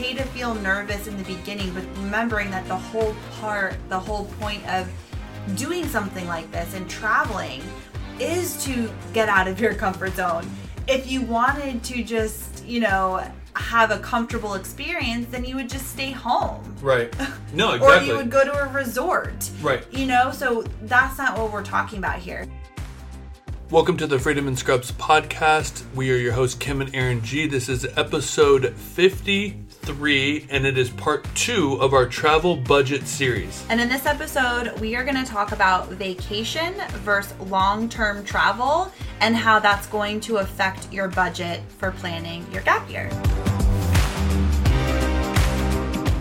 okay to feel nervous in the beginning, but remembering that the whole part, the whole point of doing something like this and traveling is to get out of your comfort zone. If you wanted to just, you know, have a comfortable experience, then you would just stay home. Right. No, exactly. Or you would go to a resort. Right. You know, so that's not what we're talking about here. Welcome to the Freedom in Scrubs podcast. We are your hosts, Kim and Aaron G. This is episode 53, and it is part two of our travel budget series. And in this episode, we are going to talk about vacation versus long term travel and how that's going to affect your budget for planning your gap year.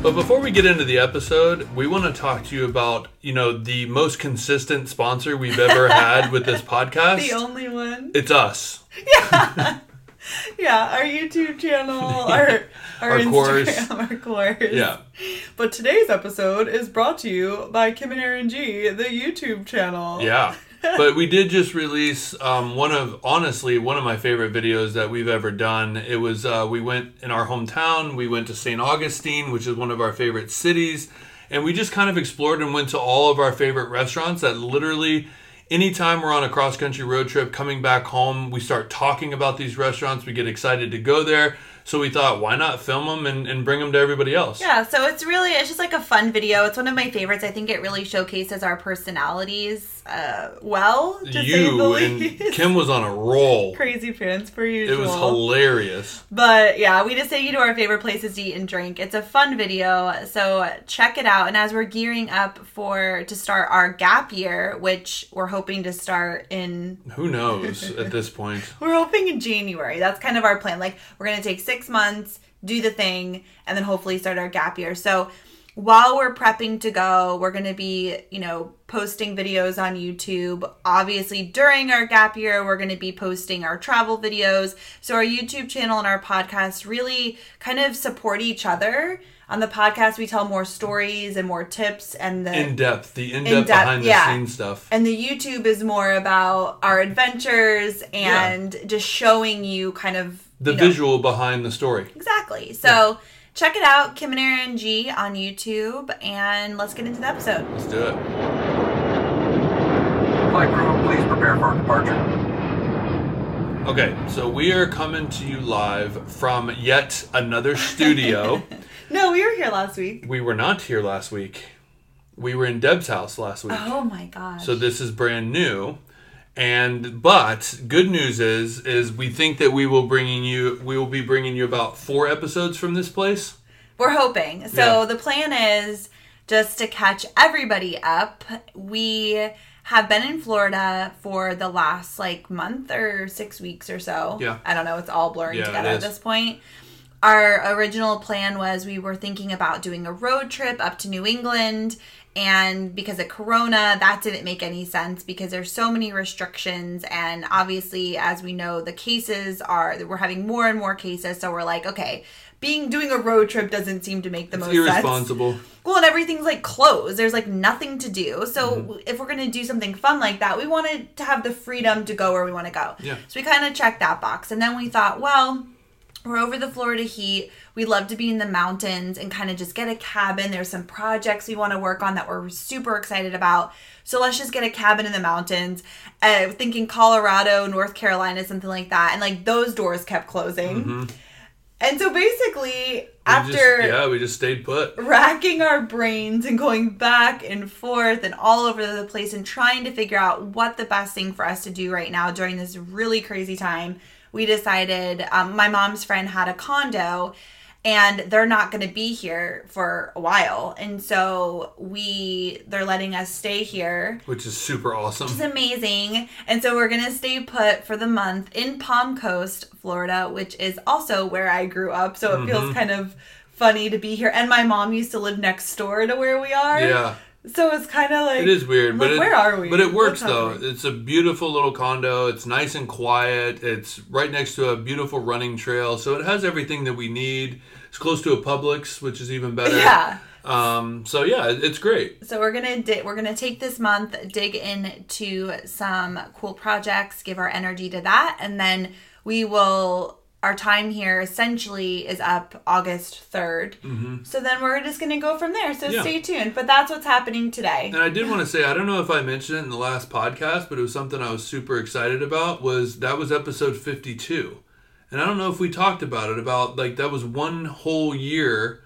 But before we get into the episode, we want to talk to you about, you know, the most consistent sponsor we've ever had with this podcast. The only one. it's us. Yeah, our YouTube channel, our, our, Our course. Instagram, our course. Yeah. But today's episode is brought to you by Kim and Aaron G, the YouTube channel. Yeah. but we did just release um, one of honestly one of my favorite videos that we've ever done. It was uh, we went in our hometown. We went to St. Augustine, which is one of our favorite cities, and we just kind of explored and went to all of our favorite restaurants. That literally, anytime we're on a cross country road trip, coming back home, we start talking about these restaurants. We get excited to go there. So we thought, why not film them and, and bring them to everybody else? Yeah, so it's really it's just like a fun video. It's one of my favorites. I think it really showcases our personalities uh, well. To say the you and. Kim was on a roll. crazy fans you. It was hilarious. But yeah, we just take you to our favorite places to eat and drink. It's a fun video, so check it out. And as we're gearing up for to start our gap year, which we're hoping to start in Who knows at this point? we're hoping in January. That's kind of our plan. Like we're gonna take six months, do the thing, and then hopefully start our gap year. So while we're prepping to go, we're gonna be, you know, posting videos on YouTube. Obviously, during our gap year, we're gonna be posting our travel videos. So our YouTube channel and our podcast really kind of support each other. On the podcast, we tell more stories and more tips, and the In depth, the in depth In-depth, behind the yeah. scenes stuff. and the YouTube is more about our adventures and just showing you kind of The you know- visual behind the story. Exactly. So check it out, Kim and Aaron G on YouTube, and let's get into the episode. Let's do it. Flight crew, please prepare for departure. Okay, so we are coming to you live from yet another studio. No, we were here last week. we were not here last week. We were in Deb's house last week. Oh my gosh. So this is brand new. And but good news is is we think that we will bringing you we will be bringing you about 4 episodes from this place. We're hoping. So Yeah. the plan is just to catch everybody up. We have been in Florida for the last like month or six weeks or so. Yeah. I don't know. It's all blurring Yeah, together at this point. Our original plan was we were thinking about doing a road trip up to New England. And because of Corona, that didn't make any sense because there's so many restrictions. And obviously, as we know, the cases are, we're having more and more cases. So we're like, okay, being doing a road trip doesn't seem to make the It's most sense. irresponsible. Well, and everything's like closed. There's like nothing to do. So Mm-hmm. if we're gonna do something fun like that, we wanted to have the freedom to go where we want to go. Yeah. So we kind of checked that box, and then we thought, well. We're over the Florida heat. We love to be in the mountains and kind of just get a cabin. There's some projects we want to work on that we're super excited about. So let's just get a cabin in the mountains. Uh, thinking Colorado, North Carolina, something like that. And like those doors kept closing. And so basically, Mm-hmm. We after just, yeah, we just stayed put. racking our brains and going back and forth and all over the place and trying to figure out what the best thing for us to do right now during this really crazy time, we decided um, my mom's friend had a condo and they're not going to be here for a while and so we they're letting us stay here which is super awesome. it's amazing. And so we're going to stay put for the month in Palm Coast, Florida, which is also where I grew up. So it Mm-hmm. feels kind of funny to be here. And my mom used to live next door to where we are. Yeah, So it's kind of like it is weird, but it, where are we? But it works though. It's a beautiful little condo. It's nice and quiet. It's right next to a beautiful running trail, so it has everything that we need. It's close to a Publix, which is even better. Yeah. Um. So yeah, it's great. So we're gonna di- we're gonna take this month, dig into some cool projects, give our energy to that, and then we will our time here essentially is up August 3rd. So then we're just going to go from there. So Mm-hmm. Yeah. stay tuned. But that's what's happening today. And I did want to say, I don't know if I mentioned it in the last podcast, but it was something I was super excited about. Was that was episode fifty-two, and I don't know if we talked about it. About like that was one whole year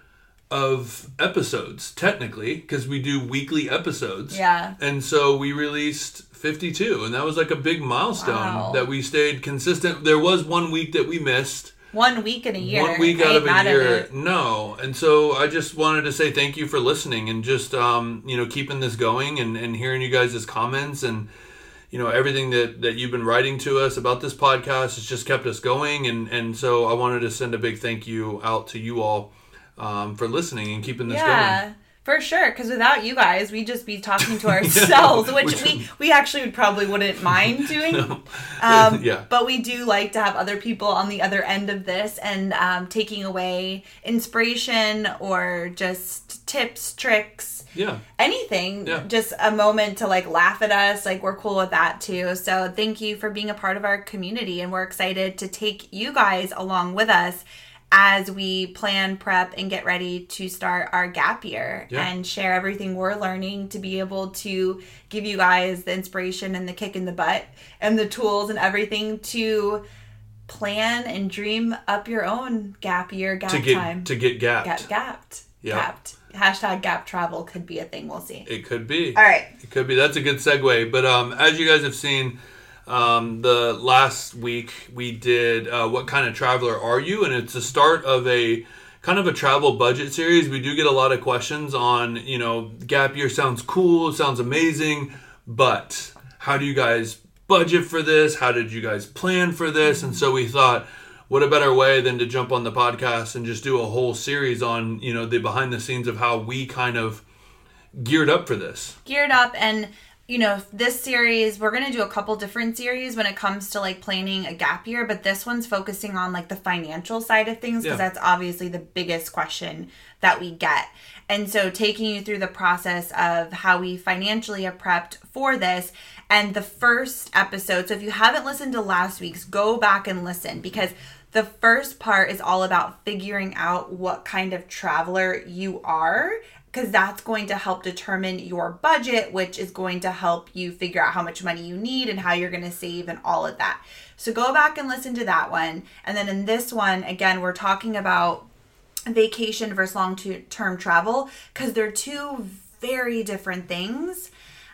of episodes, technically, because we do weekly episodes. Yeah. And so we released fifty-two, and that was like a big milestone Wow. that we stayed consistent. There was one week that we missed. One week in a year. One week out of a year, it. no. And so I just wanted to say thank you for listening and just um, you know keeping this going and, and hearing you guys' comments and you know everything that that you've been writing to us about this podcast has just kept us going and and so I wanted to send a big thank you out to you all um, for listening and keeping this Yeah. going. For sure, because without you guys, we'd just be talking to ourselves, which, which- we we actually would probably wouldn't mind doing. Um, Yeah. But we do like to have other people on the other end of this and um, taking away inspiration or just tips, tricks, Yeah. anything. Yeah. Just a moment to like laugh at us. Like we're cool with that too. So thank you for being a part of our community, and we're excited to take you guys along with us. As we plan, prep, and get ready to start our gap year Yeah. and share everything we're learning to be able to give you guys the inspiration and the kick in the butt and the tools and everything to plan and dream up your own gap year, gap To get time. to get gapped. Gap, gapped. Yeah. Gapped. Hashtag gap travel could be a thing. We'll see. It could be. All right. It could be. That's a good segue. But um, as you guys have seen, um, the last week we did uh, what kind of traveler are you, and it's the start of a kind of a travel budget series. We do get a lot of questions on you know gap year sounds cool, sounds amazing, but how do you guys budget for this? How did you guys plan for this? And so we thought. What a better way than to jump on the podcast and just do a whole series on, you know, the behind the scenes of how we kind of geared up for this. geared up and you know this series we're going to do a couple different series when it comes to like planning a gap year but this one's focusing on like the financial side of things because Yeah. that's obviously the biggest question that we get and so taking you through the process of how we financially have prepped for this and the first episode so if you haven't listened to last week's go back and listen because the first part is all about figuring out what kind of traveler you are because that's going to help determine your budget, which is going to help you figure out how much money you need and how you're going to save and all of that. So go back and listen to that one. And then in this one, again, we're talking about vacation versus long term travel because they're two very different things.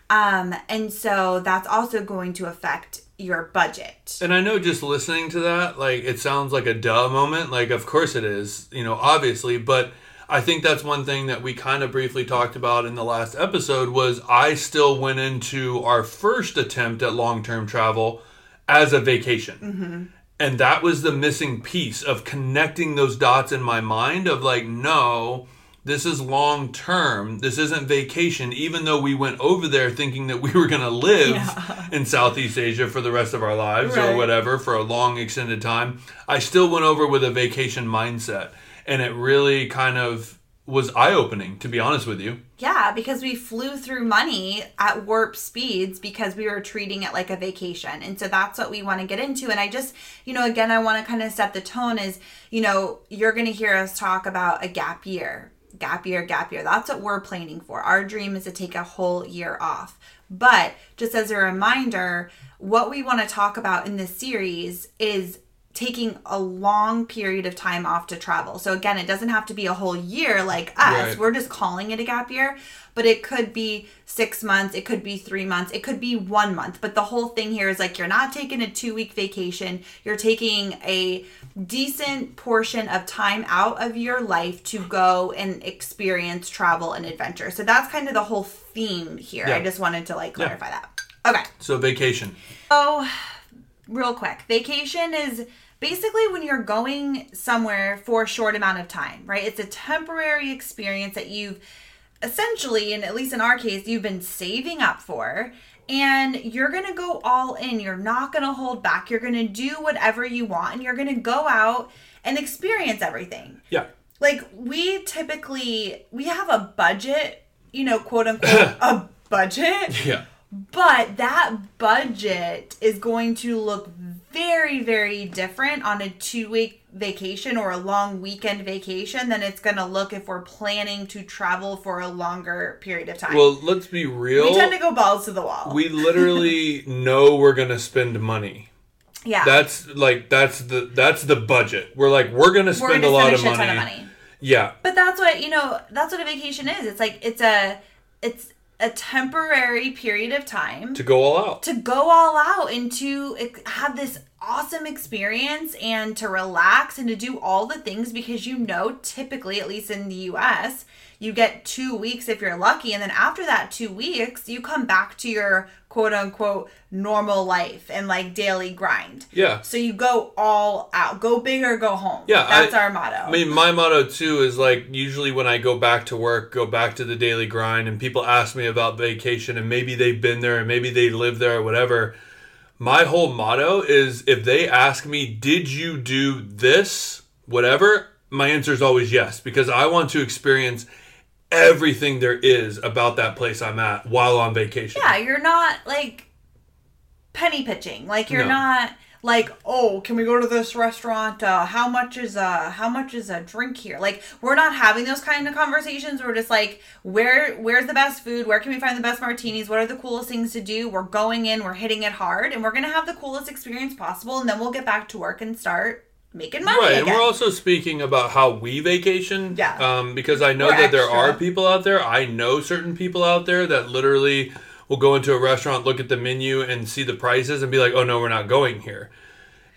Um, and so that's also going to affect your budget. And I know just listening to that, like it sounds like a duh moment. Like, of course it is, you know, obviously. But I think that's one thing that we kind of briefly talked about in the last episode was I still went into our first attempt at long term travel as a vacation. Mm-hmm. And that was the missing piece of connecting those dots in my mind of like, no, this is long term. This isn't vacation, even though we went over there thinking that we were going to live Yeah. in Southeast Asia for the rest of our lives Right. or whatever for a long extended time. I still went over with a vacation mindset. And it really kind of was eye opening, to be honest with you. Yeah, because we flew through money at warp speeds because we were treating it like a vacation. And so that's what we want to get into. And I just, you know, again, I want to kind of set the tone is, you know, you're going to hear us talk about a gap year, gap year, gap year. That's what we're planning for. Our dream is to take a whole year off. But just as a reminder, what we want to talk about in this series is taking a long period of time off to travel. So again, it doesn't have to be a whole year like us. Right. We're just calling it a gap year, but it could be 6 months, it could be 3 months, it could be 1 month. But the whole thing here is like you're not taking a 2-week vacation, you're taking a decent portion of time out of your life to go and experience travel and adventure. So that's kind of the whole theme here. Yeah. I just wanted to like clarify that. Okay. So, vacation. Oh, real quick. Vacation is basically when you're going somewhere for a short amount of time, right? It's a temporary experience that you've essentially, and at least in our case, you've been saving up for. And you're gonna go all in. You're not gonna hold back. You're gonna do whatever you want, and you're gonna go out and experience everything Yeah. like we typically we have a budget you know quote unquote a budget Yeah. But that budget is going to look very, very different on a two week vacation or a long weekend vacation than it's going to look if we're planning to travel for a longer period of time. Well, let's be real. we tend to go balls to the wall. we literally know we're gonna spend money. yeah. That's like that's the that's the budget. We're like we're gonna spend a lot of money. of money. Yeah, But that's what, you know, that's what a vacation is. It's like, it's a, it's a temporary period of time to go all out. to go all out and to have this awesome experience and to relax and to do all the things because you know typically at least in the US you get 2 weeks if you're lucky and then after that 2 weeks you come back to your quote unquote normal life and like daily grind. Yeah. So you go all out. Go big or go home. Yeah, That's I- our motto. I mean, my motto too is like usually when I go back to work, go back to the daily grind, and people ask me about vacation, and maybe they've been there, and maybe they live there, or whatever. My whole motto is if they ask me, "Did you do this?" Whatever, my answer is always yes because I want to experience everything there is about that place I'm at while on vacation. Yeah, you're not like penny pitching. Like you're No. not like, oh, can we go to this restaurant? Uh, how much is a how much is a drink here? Like we're not having those kind of conversations. We're just like, where where's the best food? Where can we find the best martinis? What are the coolest things to do? We're going in, we're hitting it hard, and we're gonna have the coolest experience possible, and then we'll get back to work and start making money Right, again. and we're also speaking about how we vacation. Yeah. Um, because I know We're that there are people out there. I know certain people out there that literally will go into a restaurant, look at the menu, and see the prices, and be like, "Oh no, we're not going here."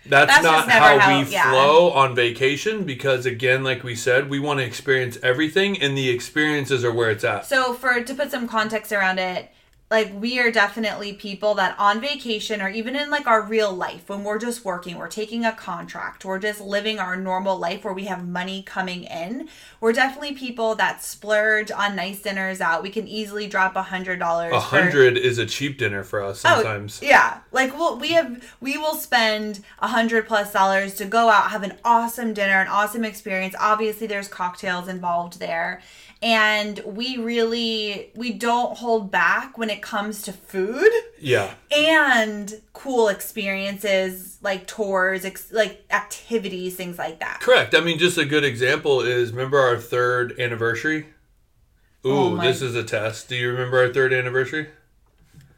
That's, That's not how, how- we yeah. flow on vacation because, again, like we said, we want to experience everything, and the experiences are where it's at. So for to put some context around it, like we are definitely people that on vacation or even in like our real life when we're just working, we're taking a contract, we're just living our normal life where we have money coming in. We're definitely people that splurge on nice dinners out. We can easily drop a hundred dollars. A hundred is a cheap dinner for us oh, sometimes. Oh, yeah. Like we'll we have we will spend a hundred plus dollars to go out, have an awesome dinner, an awesome experience. Obviously there's cocktails involved there. And we really we don't hold back when it comes to food yeah. and cool experiences like tours, ex- like activities, things like that. Correct. I mean, just a good example is remember our third anniversary? Ooh, Oh this is a test. Do you remember our third anniversary?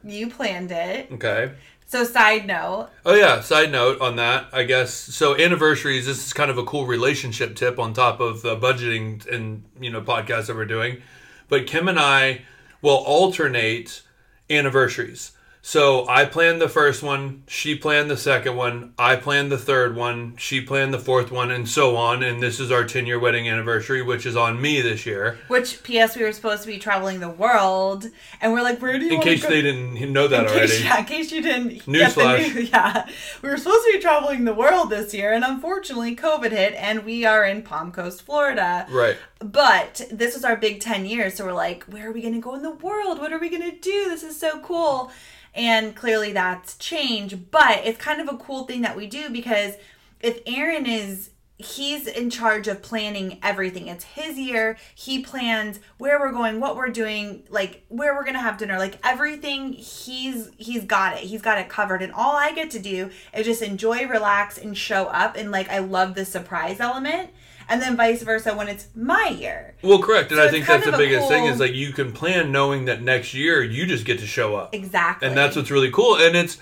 You planned it. Okay. So side note, Oh yeah. Side note on that, I guess. So anniversaries. This is kind of a cool relationship tip on top of the budgeting and you know podcast that we're doing. But Kim and I will alternate anniversaries. So I planned the first one, she planned the second one, I planned the third one, she planned the fourth one, and so on. And this is our 10 year wedding anniversary, which is on me this year. which PS we were supposed to be traveling the world, and we're like, where do you In case go? they didn't know that in already. case, yeah, in case you didn't Newsflash. news- yeah, we were supposed to be traveling the world this year, and unfortunately, COVID hit, and we are in Palm Coast, Florida. Right. But this was our big 10 years, so we're like, where are we going to go in the world? What are we going to do? This is so cool. And clearly that's changed, but it's kind of a cool thing that we do because if Aaron is he's in charge of planning everything. It's his year. He plans where we're going, what we're doing, like where we're going to have dinner, like everything he's he's got it. He's got it covered and all I get to do is just enjoy, relax and show up and like I love the surprise element. And then vice versa when it's my year. Well, correct. And So I think that's the biggest thing is like you can plan knowing that next year you just get to show up. Exactly. And that's what's really cool. And it's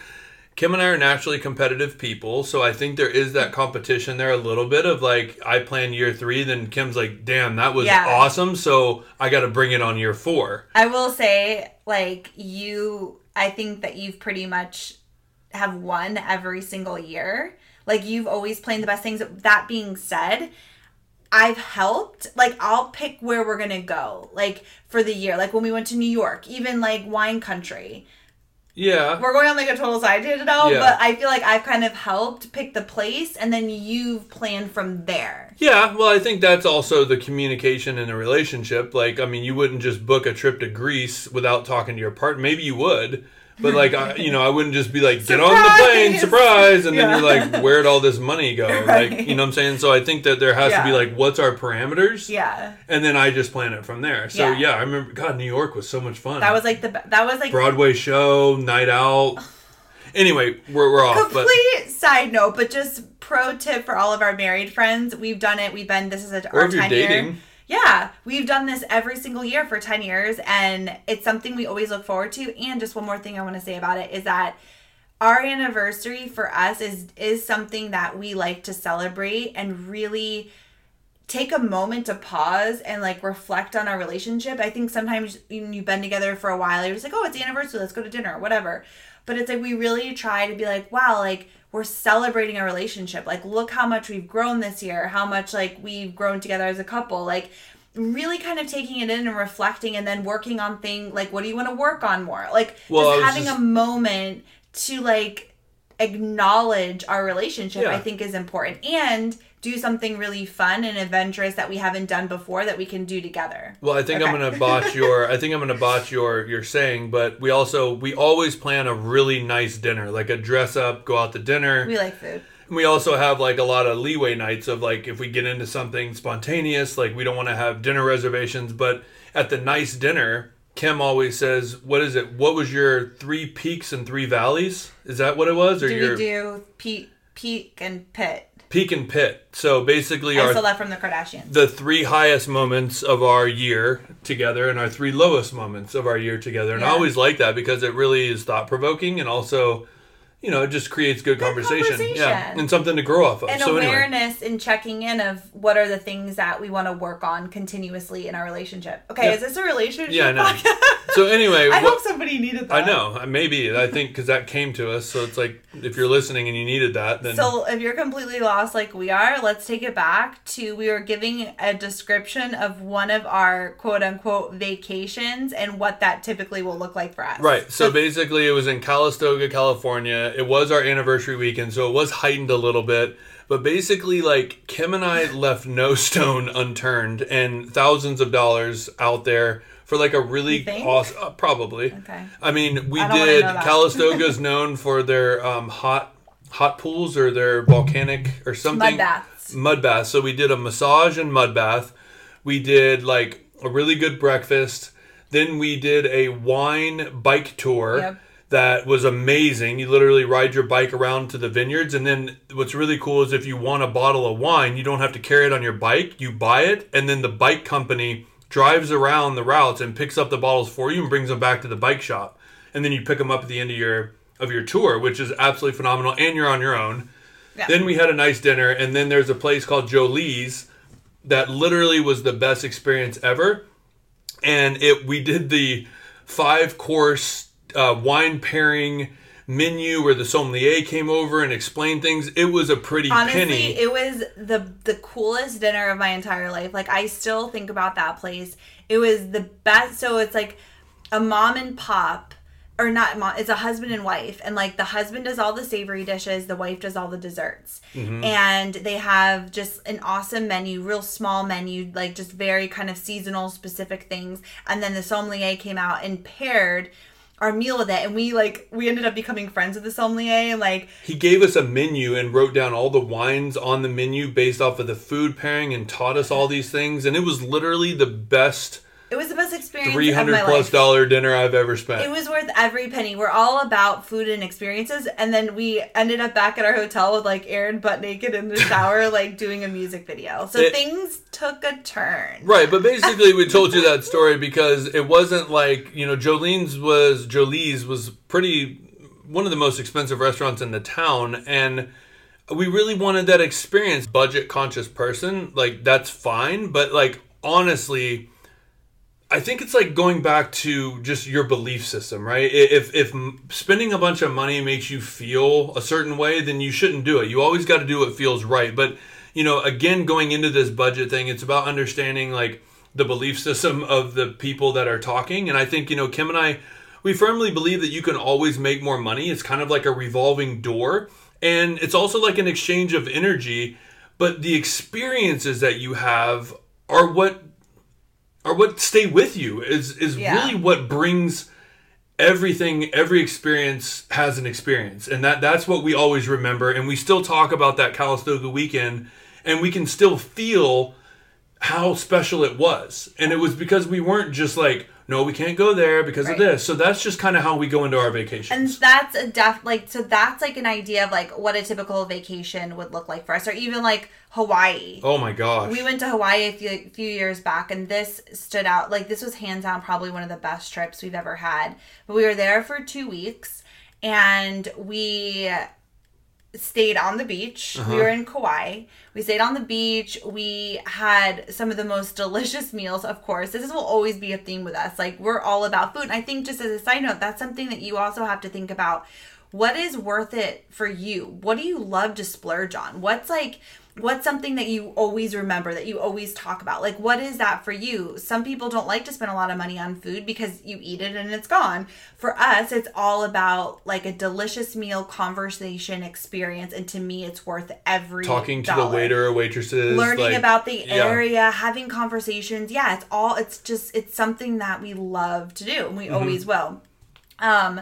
Kim and I are naturally competitive people, so I think there is that competition there a little bit of like I plan year three, then Kim's like, damn, that was Yeah. awesome, so I got to bring it on year four. I will say, like, you, I think that you've pretty much have won every single year. Like, you've always planned the best things. That being said, I've helped. Like, I'll pick where we're to go, like, for the year. Like, when we went to New York, even like wine country. Yeah, We're going on like a total side tangent now, Yeah. but I feel like I've kind of helped pick the place and then you've planned from there. yeah. Well, I think that's also the communication in a relationship. Like, I mean, you wouldn't just book a trip to Greece without talking to your partner. Maybe you would, But like, I, you know, I wouldn't just be like, get on the plane, Surprise! surprise, and then you're like, where'd all this money go? Right. Like, you know what I'm saying? So I think that there has to be like, what's our parameters? Yeah. And then I just plan it from there. So Yeah. yeah, I remember. God, New York was so much fun. That was like the that was like Broadway show, night out. Anyway, we're, we're off. But complete side note, but just pro tip for all of our married friends. We've done it. We've been this is a, or our if you're 10 year. Yeah, we've done this every single year for 10 years, and it's something we always look forward to. And just one more thing I want to say about it is that our anniversary for us is is something that we like to celebrate and really take a moment to pause and like reflect on our relationship. I think sometimes when you've been together for a while, you're just like, oh, it's the anniversary, let's go to dinner or whatever. But it's like we really try to be like, wow, like we're celebrating a relationship. Like, look how much we've grown this year, how much like we've grown together as a couple. Like, really kind of taking it in and reflecting and then working on thing like what do you want to work on more? Like Well, just having just- a moment to like acknowledge our relationship Yeah. I think is important and do something really fun and adventurous that we haven't done before that we can do together. well, I think I'm gonna botch your. I think I'm gonna botch your your saying. But we also we always plan a really nice dinner, like a dress up, go out to dinner. We like food. And we also have like a lot of leeway nights of like if we get into something spontaneous, like we don't want to have dinner reservations, but at the nice dinner, Kim always says, "What is it? What was your three peaks and three valleys? Is that what it was, or Do your we do peak, peak and pit? Peak and pit?" So basically, I our that from the Kardashians. the three highest moments of our year together and our three lowest moments of our year together. And I always like that because it really is thought provoking and also, you know, it just creates good, conversation. Yeah. And something to grow off of. and so anyway. awareness and checking in of what are the things that we want to work on continuously in our relationship. Okay, Yeah. is this a relationship? Yeah, I know. So anyway, I what- hope somebody needed that. I know, uh, maybe I think because that came to us, so it's like if you're listening and you needed that, then So if you're completely lost like we are, let's take it back to we were giving a description of one of our quote unquote vacations and what that typically will look like for us. Right. So basically, it was in Calistoga, California. It was our anniversary weekend, so it was heightened a little bit. But basically, like Kim and I left no stone unturned, and thousands of dollars out there for like a really awesome. Uh, probably. Okay. I mean, we I did. know that. Calistoga's known for their um, hot hot pools or their volcanic or something Mud baths. mud bath. So we did a massage and mud bath. We did like a really good breakfast. Then we did a wine bike tour Yep. That was amazing. You literally ride your bike around to the vineyards. And then what's really cool is if you want a bottle of wine, you don't have to carry it on your bike. You buy it, and then the bike company drives around the routes and picks up the bottles for you and brings them back to the bike shop. And then you pick them up at the end of your of your tour, which is absolutely phenomenal. And you're on your own. Yeah. Then we had a nice dinner, and then there's a place called JoLe's that literally was the best experience ever. And it we did the five course uh, wine pairing menu where the sommelier came over and explained things. It was a pretty Honestly, penny. it was the the coolest dinner of my entire life. Like I still think about that place. It was the best. So it's like a mom and pop or not mom it's a husband and wife and like the husband does all the savory dishes the wife does all the desserts Mm-hmm. and they have just an awesome menu real small menu like just very kind of seasonal specific things and then the sommelier came out and paired our meal with it and we like we ended up becoming friends with the sommelier and like he gave us a menu and wrote down all the wines on the menu based off of the food pairing and taught us all these things. And it was literally the best it was the best experience three hundred plus life. dollar dinner I've ever spent. It was worth every penny. We're all about food and experiences, and then we ended up back at our hotel with like Aaron butt naked in the shower, like doing a music video. So It- things took a turn. Right, but basically we told you that story because it wasn't like, you know, Jolene's was JoLe's was pretty one of the most expensive restaurants in the town and we really wanted that experience budget conscious person, like that's fine, but like honestly I think it's like going back to just your belief system, right? If if spending a bunch of money makes you feel a certain way, then you shouldn't do it. You always got to do what feels right. But you know, again, going into this budget thing, it's about understanding like the belief system of the people that are talking. And I think you know, Kim and I, we firmly believe that you can always make more money. It's kind of like a revolving door, and it's also like an exchange of energy. But the experiences that you have are what are what stay with you is is Yeah. really what brings everything every experience has an experience. And that that's what we always remember. And we still talk about that calistoga weekend and we can still feel how special it was. And it was because we weren't just like no we can't go there because Right. of this so that's just kind of how we go into our vacation. And that's a def like so that's like an idea of like what a typical vacation would look like for us, or even like Hawaii. oh my gosh We went to Hawaii a few, few years back, and this stood out. Like this was hands down probably one of the best trips we've ever had. But we were there for two weeks, and we stayed on the beach. We uh-huh. were in Kauai. We stayed on the beach. We had some of the most delicious meals, of course. This will always be a theme with us. Like, we're all about food. And I think, just as a side note, that's something that you also have to think about. What is worth it for you? What do you love to splurge on? What's like, what's something that you always remember that you always talk about like what is that for you some people don't like to spend a lot of money on food because you eat it and it's gone for us it's all about like a delicious meal conversation experience and to me it's worth every talking to dollar. the waiter or waitresses learning like- about the yeah. area having conversations yeah it's all it's just it's something that we love to do and we Mm-hmm. always will um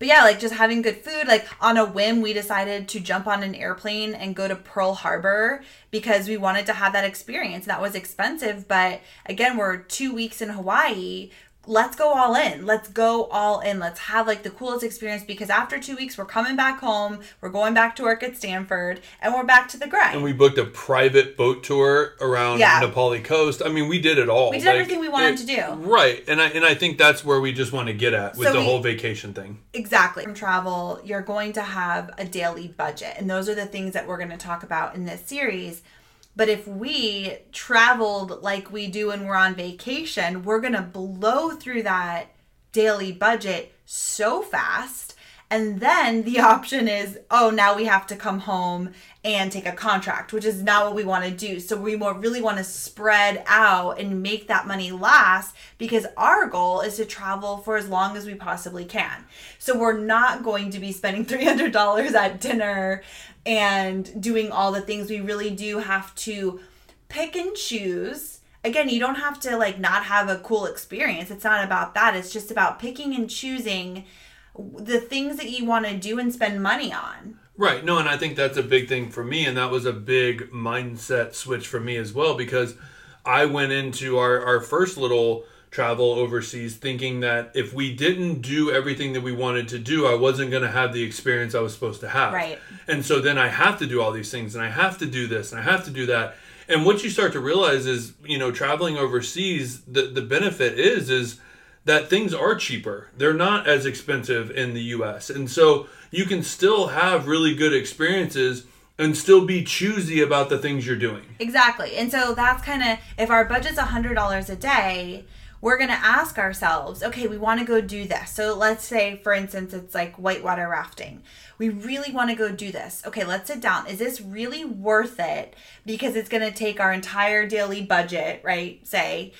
but yeah, like just having good food. Like on a whim, we decided to jump on an airplane and go to Pearl Harbor because we wanted to have that experience. That was expensive, but again, we're two weeks in Hawaii. Let's go all in. Let's go all in. Let's have like the coolest experience because after two weeks, we're coming back home. We're going back to work at Stanford and we're back to the grind. and we booked a private boat tour around Yeah. Napali coast. I mean, we did it all. We did everything we wanted to do. Right, and I and I think that's where we just want to get at with So the we- whole vacation thing. Exactly. From travel, you're going to have a daily budget. And those are the things that we're going to talk about in this series. But if we traveled like we do when we're on vacation, we're going to blow through that daily budget so fast. And then the option is, oh, now we have to come home and take a contract, which is not what we want to do. So we more really want to spread out and make that money last because our goal is to travel for as long as we possibly can. So we're not going to be spending $300 at dinner and doing all the things we really do have to pick and choose. Again you don't have to like not have a cool experience. It's not about that. It's just about picking and choosing the things that you want to do and spend money on. Right. No, and I think that's a big thing for me, and that was a big mindset switch for me as well because I went into our our first little travel overseas thinking that if we didn't do everything that we wanted to do, I wasn't going to have the experience I was supposed to have. Right. And so then I have to do all these things, and I have to do this, and I have to do that. And what you start to realize is, you know, traveling overseas, the the benefit is is that things are cheaper. They're not as expensive in the US. And so you can still have really good experiences and still be choosy about the things you're doing. Exactly. And so that's kind of if our budget's a $100 a day, we're going to ask ourselves, okay, we want to go do this. So let's say, for instance, it's like whitewater rafting. We really want to go do this. Okay, let's sit down. Is this really worth it? Because it's going to take our entire daily budget, right? Say,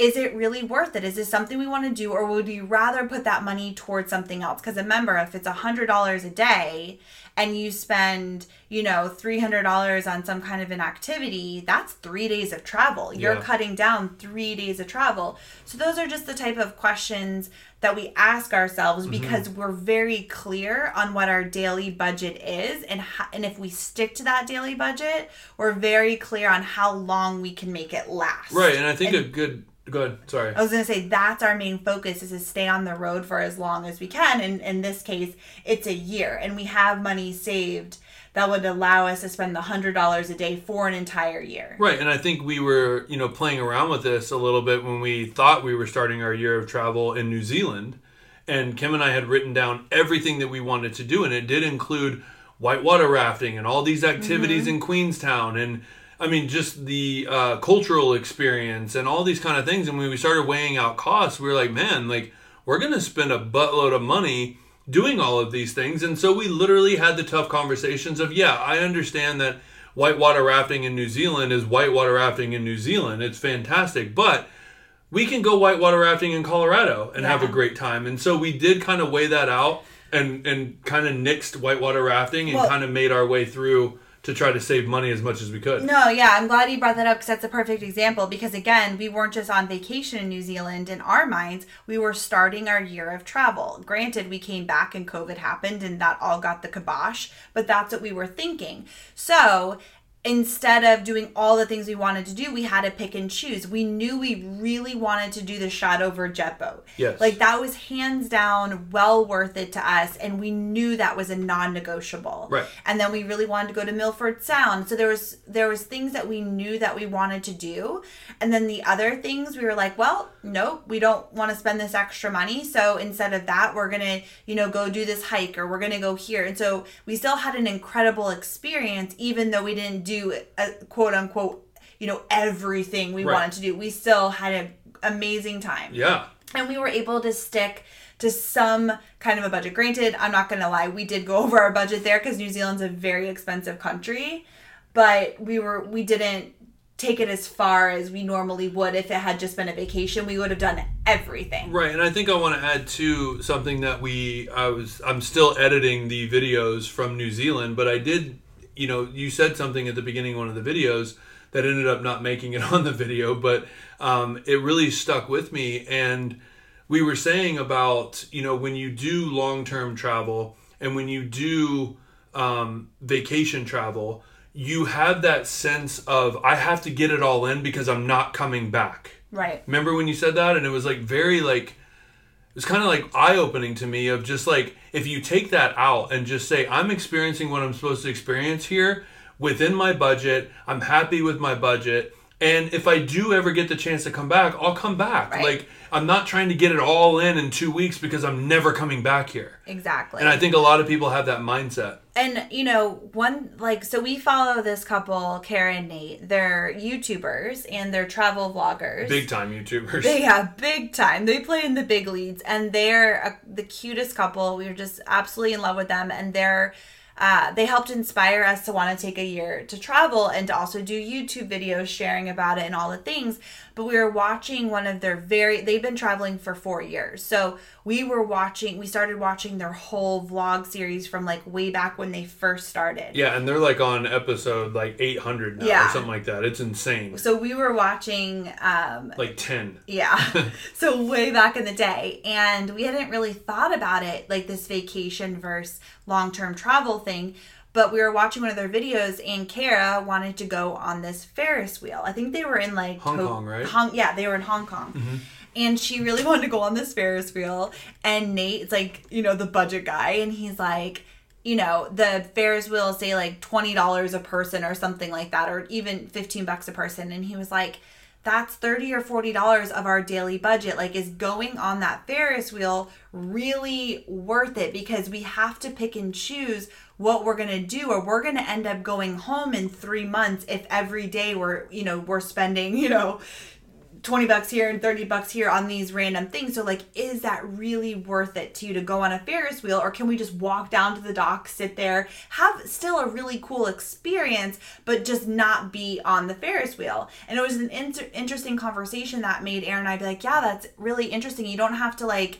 is it really worth it? Is this something we want to do, or would you rather put that money towards something else? Because remember, if it's a hundred dollars a day and you spend, you know, three hundred dollars on some kind of an activity, that's three days of travel. You're Yeah. cutting down three days of travel. So those are just the type of questions that we ask ourselves mm-hmm. because we're very clear on what our daily budget is and and if we stick to that daily budget, we're very clear on how long we can make it last. Right. And I think a good go ahead. Sorry. I was gonna say that's our main focus is to stay on the road for as long as we can. And in this case, it's a year, and we have money saved that would allow us to spend the hundred dollars a day for an entire year. Right, and I think we were, you know, playing around with this a little bit when we thought we were starting our year of travel in New Zealand. And Kim and I had written down everything that we wanted to do, and it did include whitewater rafting and all these activities mm-hmm. in Queenstown, and I mean, just the uh, cultural experience and all these kind of things. And when we started weighing out costs, we were like, man, like we're gonna spend a buttload of money doing all of these things. And so we literally had the tough conversations of, yeah, I understand that whitewater rafting in New Zealand is whitewater rafting in New Zealand. It's fantastic, but we can go whitewater rafting in Colorado and have a great time. And so we did kind of weigh that out and and kind of nixed whitewater rafting and Well- kind of made our way through to try to save money as much as we could. No, yeah, I'm glad you brought that up because that's a perfect example. Because again, we weren't just on vacation in New Zealand. In our minds, we were starting our year of travel. Granted, we came back and COVID happened and that all got the kibosh, but that's what we were thinking. So, instead of doing all the things we wanted to do, we had to pick and choose. We knew we really wanted to do the Shotover Jet boat. Yes. Like that was hands down well worth it to us, and we knew that was a non-negotiable. Right. And then we really wanted to go to Milford Sound. So there was there was things that we knew that we wanted to do, and then the other things we were like, well, nope, we don't want to spend this extra money. So instead of that, we're gonna you know go do this hike or we're gonna go here. And so we still had an incredible experience, even though we didn't do a quote unquote you know everything we Right. wanted to do. We still had an amazing time Yeah. and we were able to stick to some kind of a budget. Granted, I'm not going to lie, we did go over our budget there because New Zealand's a very expensive country, but we were we didn't take it as far as we normally would if it had just been a vacation. We would have done everything. Right, and I think I want to add to something that we I was I'm still editing the videos from New Zealand, but I did you know you said something at the beginning of one of the videos that ended up not making it on the video, but um, it really stuck with me. And we were saying about you know when you do long term travel and when you do um, vacation travel, you have that sense of I have to get it all in because I'm not coming back. Right. Remember when you said that? And it was like very like it was kind of like eye opening to me of just like if you take that out and just say I'm experiencing what I'm supposed to experience here within my budget. I'm happy with my budget. And if I do ever get the chance to come back, I'll come back. Right. Like I'm not trying to get it all in in 2 weeks because I'm never coming back here. Exactly. And I think a lot of people have that mindset. and you know one like so we follow this couple kara and nate they're youtubers and they're travel vloggers Big time YouTubers. They have big time. They play in the big leads, and they're uh, the cutest couple. We were just absolutely in love with them, and they're. Uh, they helped inspire us to want to take a year to travel and to also do YouTube videos sharing about it and all the things. But we were watching one of their very, they've been traveling for four years. So we were watching, we started watching their whole vlog series from like way back when they first started. yeah, and they're like on episode like 800 now Yeah. or something like that. It's insane. So we were watching um, Like 10. Yeah. so way back in the day. And we hadn't really thought about it like this vacation versus long term travel thing. But we were watching one of their videos and Kara wanted to go on this Ferris wheel. I think they were in like Hong Kong, right? Mm-hmm. Hong, yeah, they were in Hong Kong. And she really wanted to go on this Ferris wheel. And Nate, Nate's like, you know, the budget guy. And he's like, you know, the Ferris wheel say like $20 a person or something like that, or even 15 bucks a person. And he was like, that's 30 or 40 dollars of our daily budget. Like is going on that ferris wheel really worth it? Because we have to pick and choose what we're going to do or we're going to end up going home in 3 months if every day we're you know we're spending you know 20 bucks here and 30 bucks here on these random things. So, like, is that really worth it to you to go on a Ferris wheel? Or can we just walk down to the dock, sit there, have still a really cool experience, but just not be on the Ferris wheel? And it was an inter- interesting conversation that made Aaron and I be like, yeah, that's really interesting. You don't have to, like,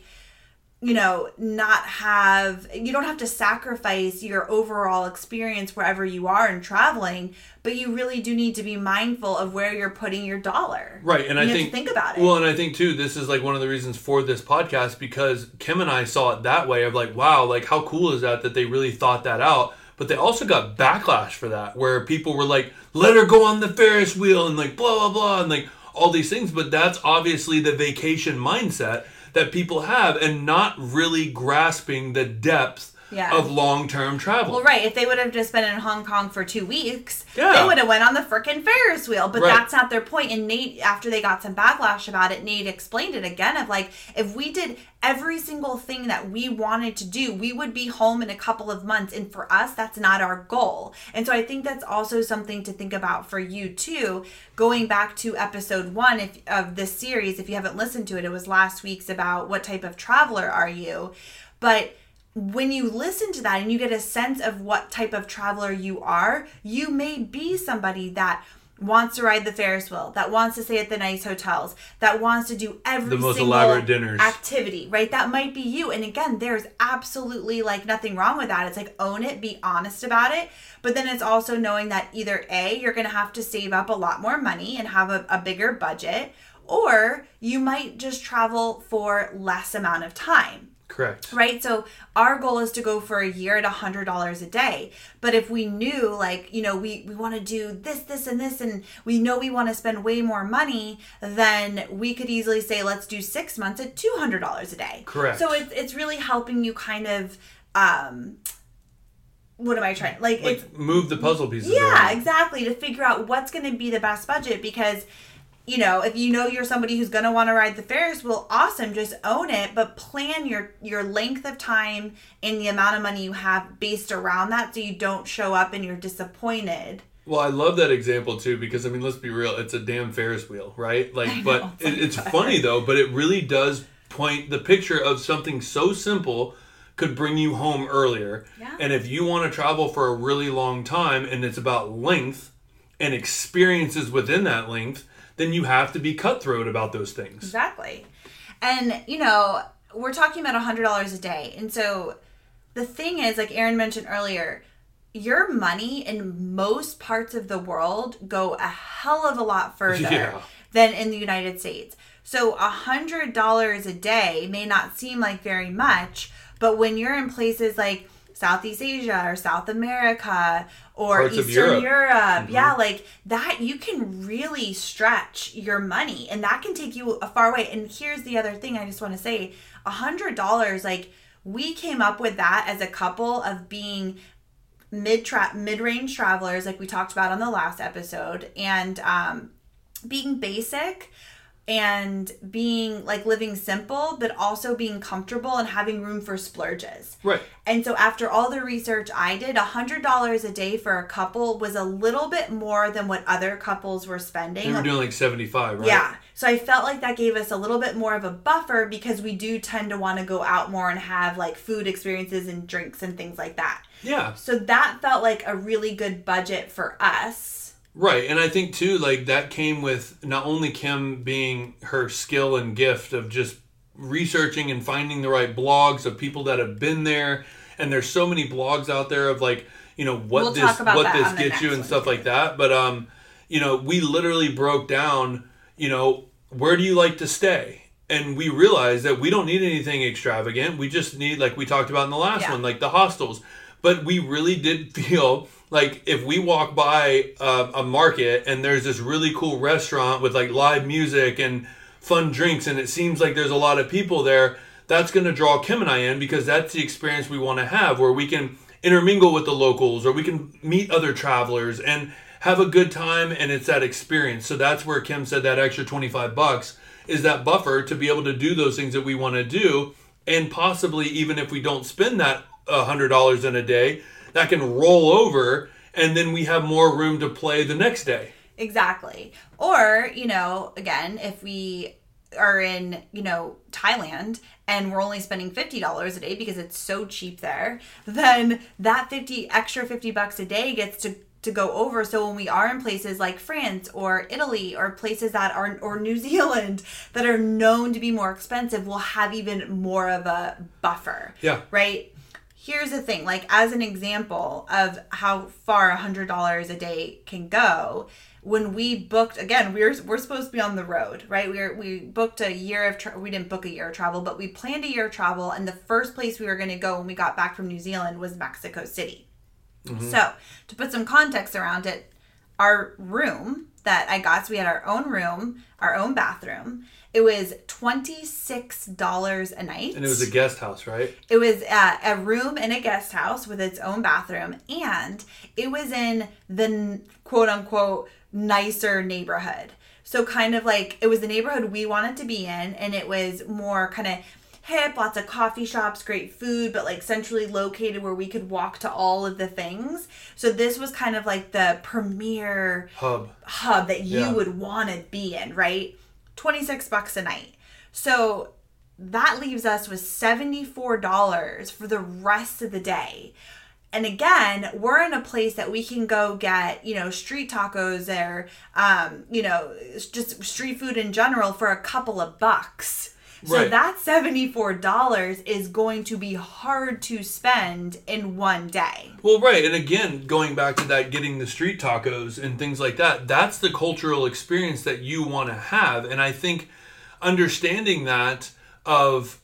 you know, not have, you don't have to sacrifice your overall experience wherever you are in traveling, but you really do need to be mindful of where you're putting your dollar. Right, and You I have to think think about it. Well, and I think too, this is like one of the reasons for this podcast because Kim and I saw it that way of like, wow, like how cool is that that they really thought that out. But they also got backlash for that, where people were like, "Let her go on the Ferris wheel," and like blah blah blah, and like all these things. But that's obviously the vacation mindset that people have, and not really grasping the depth Yeah. of long-term travel. Well, right. If they would have just been in Hong Kong for two weeks, Yeah. they would have went on the frickin' Ferris wheel. But Right. that's not their point. And Nate, after they got some backlash about it, Nate explained it again of like, if we did every single thing that we wanted to do, we would be home in a couple of months. And for us, that's not our goal. And so I think that's also something to think about for you too. Going back to episode one if, of this series, if you haven't listened to it, it was last week's about what type of traveler are you. But when you listen to that and you get a sense of what type of traveler you are, you may be somebody that wants to ride the Ferris wheel, that wants to stay at the nice hotels, that wants to do every The most elaborate dinners. activity, right? That might be you. And again, there's absolutely like nothing wrong with that. It's like own it, be honest about it. But then it's also knowing that either A, you're going to have to save up a lot more money and have a, a bigger budget, or you might just travel for less amount of time Correct. right so our goal is to go for a year at a hundred dollars a day but if we knew like you know we we want to do this this and this and we know we want to spend way more money then we could easily say let's do six months at two hundred dollars a day Correct. so it's it's really helping you kind of um what am i trying like, it's Like move the puzzle pieces. yeah, around. exactly. To figure out what's going to be the best budget because, you know, if you know you're somebody who's going to want to ride the Ferris wheel, awesome, just own it. But plan your your length of time and the amount of money you have based around that, so you don't show up and you're disappointed. Well, I love that example too because I mean, let's be real, it's a damn Ferris wheel, right? Like, but know, it, it's funny though, but it really does point the picture of something so simple could bring you home earlier. Yeah. And if you want to travel for a really long time and it's about length and experiences within that length, then you have to be cutthroat about those things. Exactly. And, you know, we're talking about $100 a day. And so the thing is, like Aaron mentioned earlier, your money in most parts of the world go a hell of a lot further Yeah. than in the United States. So a hundred dollars a day may not seem like very much, but when you're in places like Southeast Asia or South America or Parts Eastern Europe. Europe, yeah, like that you can really stretch your money and that can take you a far way. And here's the other thing I just want to say a hundred dollars, like we came up with that as a couple of being mid tra- mid range travelers, like we talked about on the last episode, and um, being basic and being like living simple, but also being comfortable and having room for splurges. Right. And so after all the research I did, a hundred dollars a day for a couple was a little bit more than what other couples were spending. You were doing like 75, right? Yeah. So I felt like that gave us a little bit more of a buffer because we do tend to want to go out more and have like food experiences and drinks and things like that. Yeah. So that felt like a really good budget for us. Right, and I think too, like that came with not only Kim being her skill and gift of just researching and finding the right blogs of people that have been there, and there's so many blogs out there of like you know what We'll this what this gets you and one, stuff like that. But um, you know, we literally broke down, you know, where do you like to stay? And we realized that we don't need anything extravagant. We just need, like we talked about in the last Yeah. one, like the hostels. But we really did feel like if we walk by uh, a market and there's this really cool restaurant with like live music and fun drinks, and it seems like there's a lot of people there, that's going to draw Kim and I in because that's the experience we want to have where we can intermingle with the locals or we can meet other travelers and have a good time and it's that experience. So that's where Kim said that extra 25 bucks is that buffer to be able to do those things that we want to do and possibly even if we don't spend that $100 in a day, that can roll over and then we have more room to play the next day. Exactly. Or, you know, again, if we are in, you know, Thailand and we're only spending $50 a day because it's so cheap there, then that 50 extra 50 bucks a day gets to to go over so when we are in places like France or Italy or places that are or New Zealand that are known to be more expensive we'll have even more of a buffer Yeah. right here's the thing like as an example of how far a hundred dollars a day can go when we booked again we're we're supposed to be on the road right? We were, we booked a year of tra- we didn't book a year of travel but we planned a year of travel and the first place we were going to go when we got back from new zealand was mexico city. Mm-hmm. So to put some context around it our room that i got so we had our own room our own bathroom it was $26 a night And it was a guest house, right? it was uh, a room in a guest house with its own bathroom, and it was in the quote unquote nicer neighborhood. So, kind of like it was the neighborhood we wanted to be in, and it was more kind of hip, lots of coffee shops, great food, but like centrally located where we could walk to all of the things. So, this was kind of like the premier Hub. hub that you Yeah. would want to be in, right? 26 bucks a night. So that leaves us with $74 for the rest of the day. And again, we're in a place that we can go get, you know, street tacos or, um, you know, just street food in general for a couple of bucks. So Right. that $74 is going to be hard to spend in one day. Well, right, and again, going back to that, getting the street tacos and things like that. That's the cultural experience that you want to have, and I think understanding that of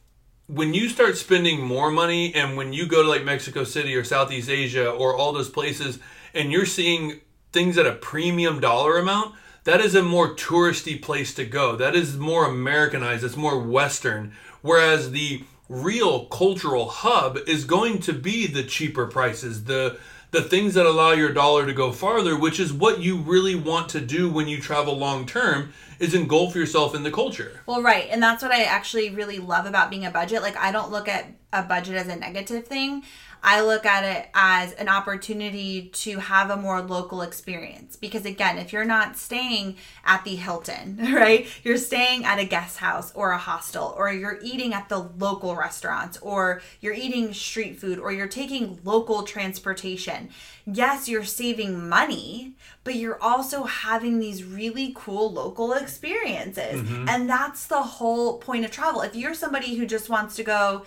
when you start spending more money, and when you go to like Mexico City or Southeast Asia or all those places, and you're seeing things at a premium dollar amount. That is a more touristy place to go. That is more Americanized. It's more Western. Whereas the real cultural hub is going to be the cheaper prices, the the things that allow your dollar to go farther, which is what you really want to do when you travel long term, is engulf yourself in the culture. Well, right. And that's what I actually really love about being a budget. Like, I don't look at a budget as a negative thing. I look at it as an opportunity to have a more local experience. Because again, if you're not staying at the Hilton, right, you're staying at a guest house or a hostel, or you're eating at the local restaurants, or you're eating street food, or you're taking local transportation. Yes, you're saving money, but you're also having these really cool local experiences. Mm-hmm. And that's the whole point of travel. If you're somebody who just wants to go,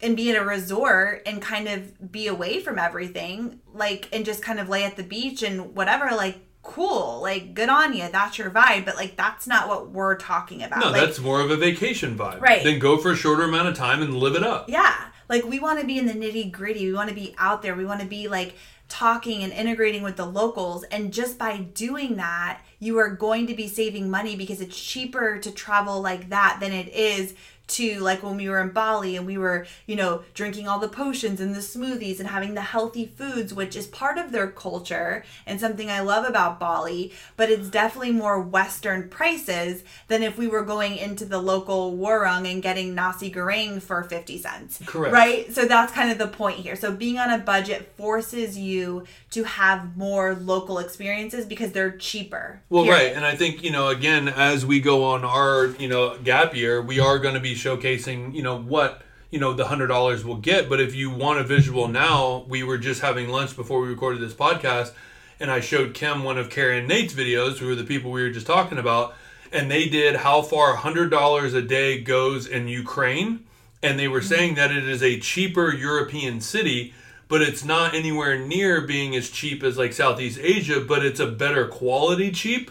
and be at a resort and kind of be away from everything, like, and just kind of lay at the beach and whatever, like, cool, like, good on you. That's your vibe. But, like, that's not what we're talking about. No, like, that's more of a vacation vibe. Right. Then go for a shorter amount of time and live it up. yeah. Like, we want to be in the nitty gritty. We want to be out there. We want to be, like, talking and integrating with the locals. And just by doing that, you are going to be saving money because it's cheaper to travel like that than it is to like when we were in Bali and we were, you know, drinking all the potions and the smoothies and having the healthy foods, which is part of their culture and something I love about Bali, but it's definitely more Western prices than if we were going into the local warung and getting nasi goreng for 50 cents. Correct. Right? So that's kind of the point here. So being on a budget forces you to have more local experiences because they're cheaper. Well, Period. right, and I think you know, again, as we go on our you know gap year, we are going to be showcasing you know what you know the hundred dollars will get. But if you want a visual now, we were just having lunch before we recorded this podcast, and I showed Kim one of Kara and Nate's videos, who are the people we were just talking about, and they did how far hundred dollars a day goes in Ukraine, and they were mm-hmm. saying that it is a cheaper European city. But it's not anywhere near being as cheap as like Southeast Asia, but it's a better quality cheap.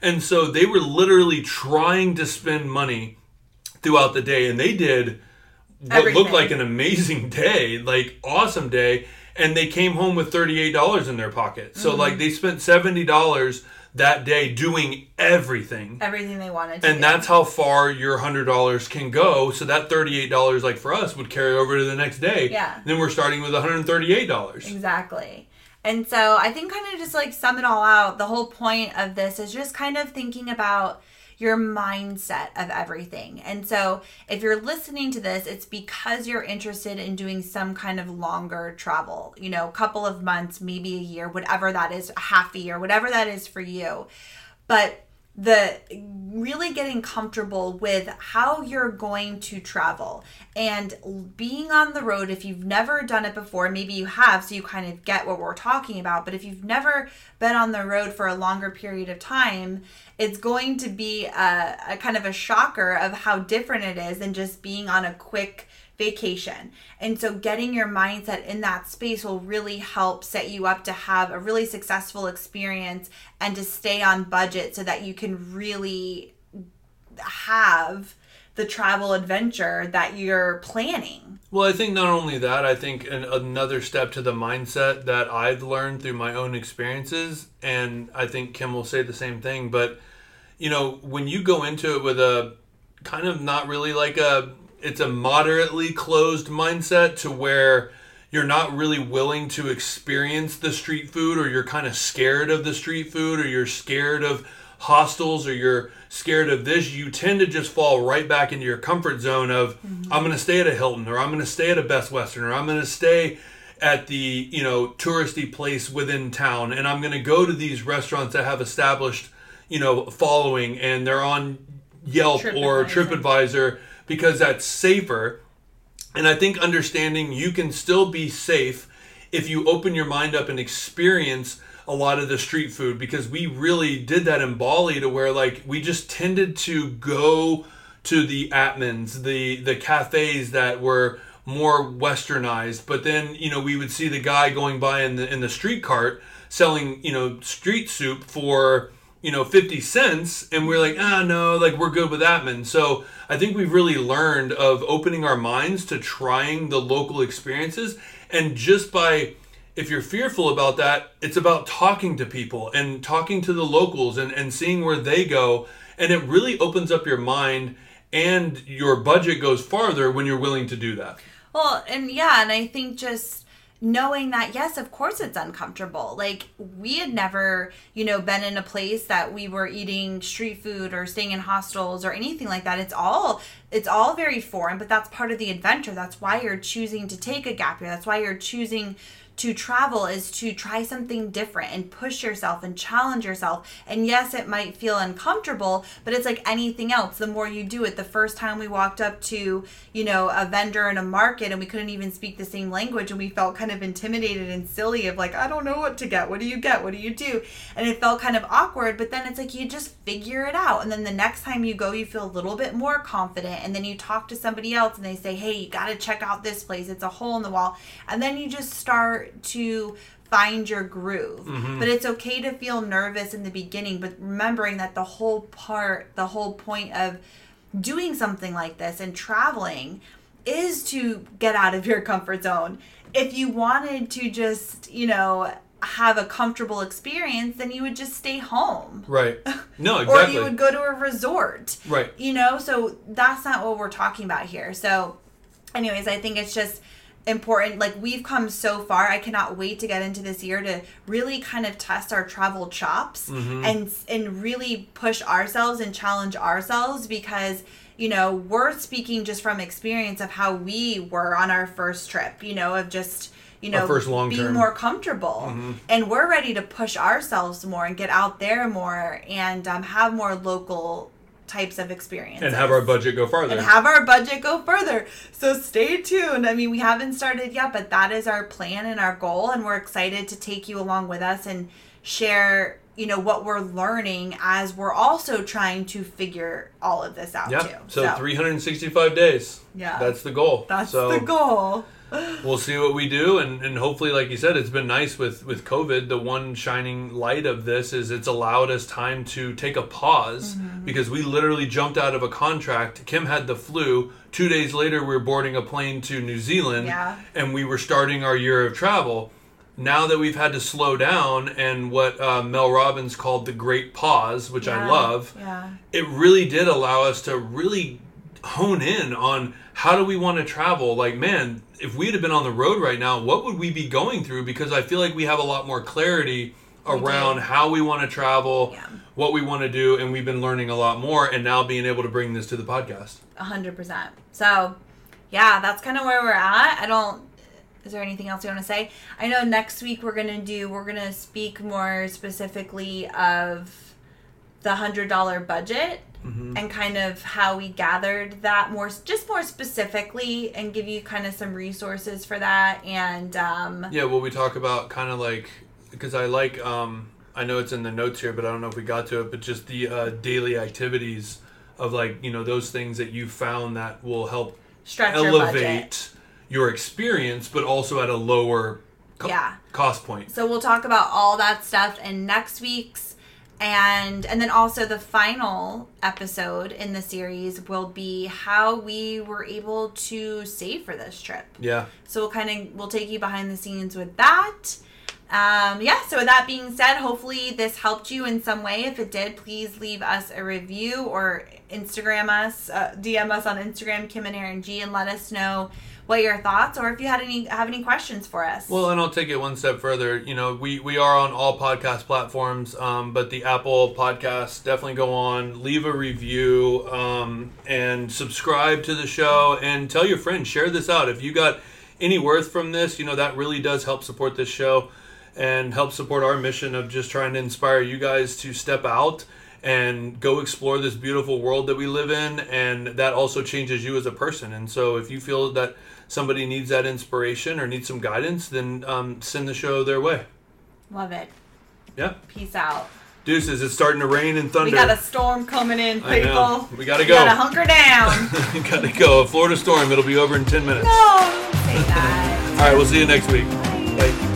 And so they were literally trying to spend money throughout the day, and they did what Everything. looked like an amazing day, like awesome day, and they came home with thirty eight dollars in their pocket. So Mm-hmm. like they spent seventy dollars that day doing everything. Everything they wanted to And do. that's how far your hundred dollars can go. So that thirty-eight dollars, like for us, would carry over to the next day. Yeah. Then we're starting with one hundred thirty-eight dollars. Exactly. And so I think kind of just like sum it all out, the whole point of this is just kind of thinking about your mindset of everything. And so if you're listening to this, it's because you're interested in doing some kind of longer travel, you know, a couple of months, maybe a year, whatever that is, half a year, whatever that is for you. But the really getting comfortable with how you're going to travel. And being on the road if you've never done it before maybe you have so you kind of get what we're talking about but if you've never been on the road for a longer period of time it's going to be a, a kind of a shocker of how different it is than just being on a quick vacation. And so getting your mindset in that space will really help set you up to have a really successful experience and to stay on budget so that you can really have the travel adventure that you're planning. Well, I think not only that, I think an, another step to the mindset that I've learned through my own experiences, and I think Kim will say the same thing, but you know, when you go into it with a kind of not really like a, it's a moderately closed mindset to where you're not really willing to experience the street food or you're kind of scared of the street food or you're scared of hostels or you're scared of this, you tend to just fall right back into your comfort zone of mm-hmm. I'm going to stay at a Hilton or I'm going to stay at a Best Western or I'm going to stay at the, you know, touristy place within town and I'm going to go to these restaurants that have established, you know, following and they're on Yelp or TripAdvisor. Because that's safer. And I think understanding you can still be safe if you open your mind up and experience a lot of the street food because we really did that in Bali to where like we just tended to go to the Atmans, the the cafes that were more westernized, but then you know we would see the guy going by in the in the street cart selling you know street soup for you know 50 cents and we're like ah no like we're good with Atman. So I think we've really learned of opening our minds to trying the local experiences and just by if you're fearful about that, it's about talking to people and talking to the locals and, and seeing where they go. And it really opens up your mind and your budget goes farther when you're willing to do that. Well, and yeah, and I think just knowing that yes of course it's uncomfortable. Like we had never you know been in a place that we were eating street food or staying in hostels or anything like that. It's all it's all very foreign but that's part of the adventure. That's why you're choosing to take a gap year. That's why you're choosing to travel is to try something different and push yourself and challenge yourself. And yes, it might feel uncomfortable, but it's like anything else. The more you do it, the first time we walked up to, you know, a vendor in a market and we couldn't even speak the same language and we felt kind of intimidated and silly of like, I don't know what to get. What do you get? What do you do? And it felt kind of awkward, but then it's like you just figure it out. And then the next time you go, you feel a little bit more confident. And then you talk to somebody else and they say, hey, you got to check out this place. It's a hole in the wall. And then you just start to find your groove. Mm-hmm. But it's okay to feel nervous in the beginning, but remembering that the whole part, the whole point of doing something like this and traveling is to get out of your comfort zone. If you wanted to just, you know, have a comfortable experience, then you would just stay home. Right. No, exactly. or you would go to a resort. Right. You know, so that's not what we're talking about here. So, anyways, I think it's just important like we've come so far i cannot wait to get into this year to really kind of test our travel chops mm-hmm. and and really push ourselves and challenge ourselves because you know we're speaking just from experience of how we were on our first trip you know of just you know first long being more comfortable mm-hmm. and we're ready to push ourselves more and get out there more and um, have more local types of experiences. And have our budget go farther. And have our budget go further. So stay tuned. I mean, we haven't started yet, but that is our plan and our goal. And we're excited to take you along with us and share, you know, what we're learning as we're also trying to figure all of this out yeah. too. So, so 365 days. Yeah. That's the goal. That's so, the goal we'll see what we do and, and hopefully like you said it's been nice with with covid the one shining light of this is it's allowed us time to take a pause mm-hmm. because we literally jumped out of a contract kim had the flu two days later we were boarding a plane to new zealand yeah. and we were starting our year of travel now that we've had to slow down and what uh, Mel Robbins called the great pause, which yeah, I love, yeah. it really did allow us to really hone in on how do we want to travel? Like, man, if we'd have been on the road right now, what would we be going through? Because I feel like we have a lot more clarity around how we want to travel, yeah. what we want to do, and we've been learning a lot more and now being able to bring this to the podcast. A hundred percent. So yeah, that's kind of where we're at. I don't is there anything else you want to say? I know next week we're gonna do we're gonna speak more specifically of the hundred dollar budget mm-hmm. and kind of how we gathered that more just more specifically and give you kind of some resources for that and um, yeah well we talk about kind of like because i like um, i know it's in the notes here but i don't know if we got to it but just the uh, daily activities of like you know those things that you found that will help Stretch elevate your, experience but also at a lower co- yeah. cost point. So we'll talk about all that stuff in next week's and and then also the final episode in the series will be how we were able to save for this trip. Yeah. So we'll kind of we'll take you behind the scenes with that. Um, yeah so with that being said hopefully this helped you in some way. If it did please leave us a review or instagram us uh, dm us on instagram kim and aaron g and let us know what your thoughts or if you had any have any questions for us. Well, and I'll take it one step further. You know, we we are on all podcast platforms, um, but the Apple Podcasts definitely go on. Leave a review um, and subscribe to the show, and tell your friends. Share this out if you got any worth from this. You know that really does help support this show and help support our mission of just trying to inspire you guys to step out and go explore this beautiful world that we live in and that also changes you as a person and so if you feel that somebody needs that inspiration or needs some guidance then um, send the show their way Love it. yeah Peace out. deuces it's starting to rain and thunder We got a storm coming in, people. we gotta We go gotta hunker down. we gotta go a florida storm it'll be over in 10 minutes no, say that. all right we'll see you next week Bye. Bye.